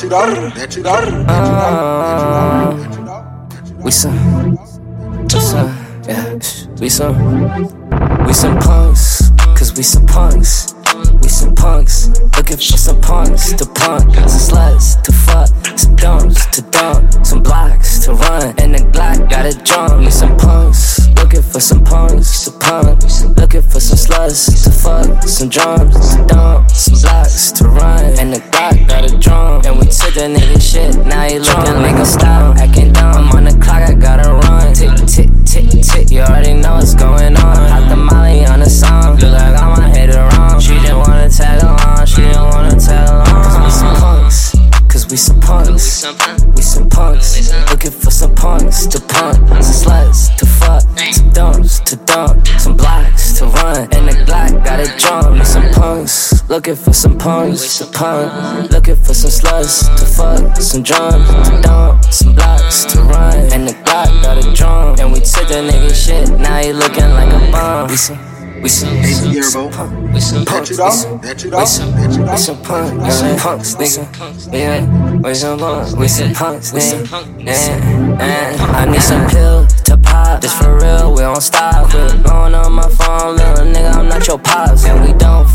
We some, we some, yeah, we some, we some punks, cause we some punks. We some punks, looking for some punks to punk, some sluts to fuck, some dumps to dump, some blocks to run, and the Glock got a drum. We some punks, looking for some punks to punk, looking for some sluts to fuck, some drums to dump, some blocks to run, he looking like a stop, acting dumb. I'm on the clock, I gotta run. Tick, tick, tick, tick, you already know what's going on. Hot the molly on the song, look like I'm a hater wrong. She didn't wanna tag along, she didn't wanna tag along. Cause we some punks, cause we some punks. We some punks, looking for some punks to punk, some sluts looking for some punks to punk, looking for some sluts to fuck, some drums to dump, some blocks to run, and the Glock got a drum. And we took the nigga shit, now he looking like a bum. We some we some, we some, we some punk, we some punks, we some, we some, let you we some punk, we some punks, nigga. Yeah, we some punks, we some punks, nigga. Yeah, yeah. I need some pills to pop. This for real, we don't stop. Quit blowing on my phone, little nigga. I'm not your pops, and we don't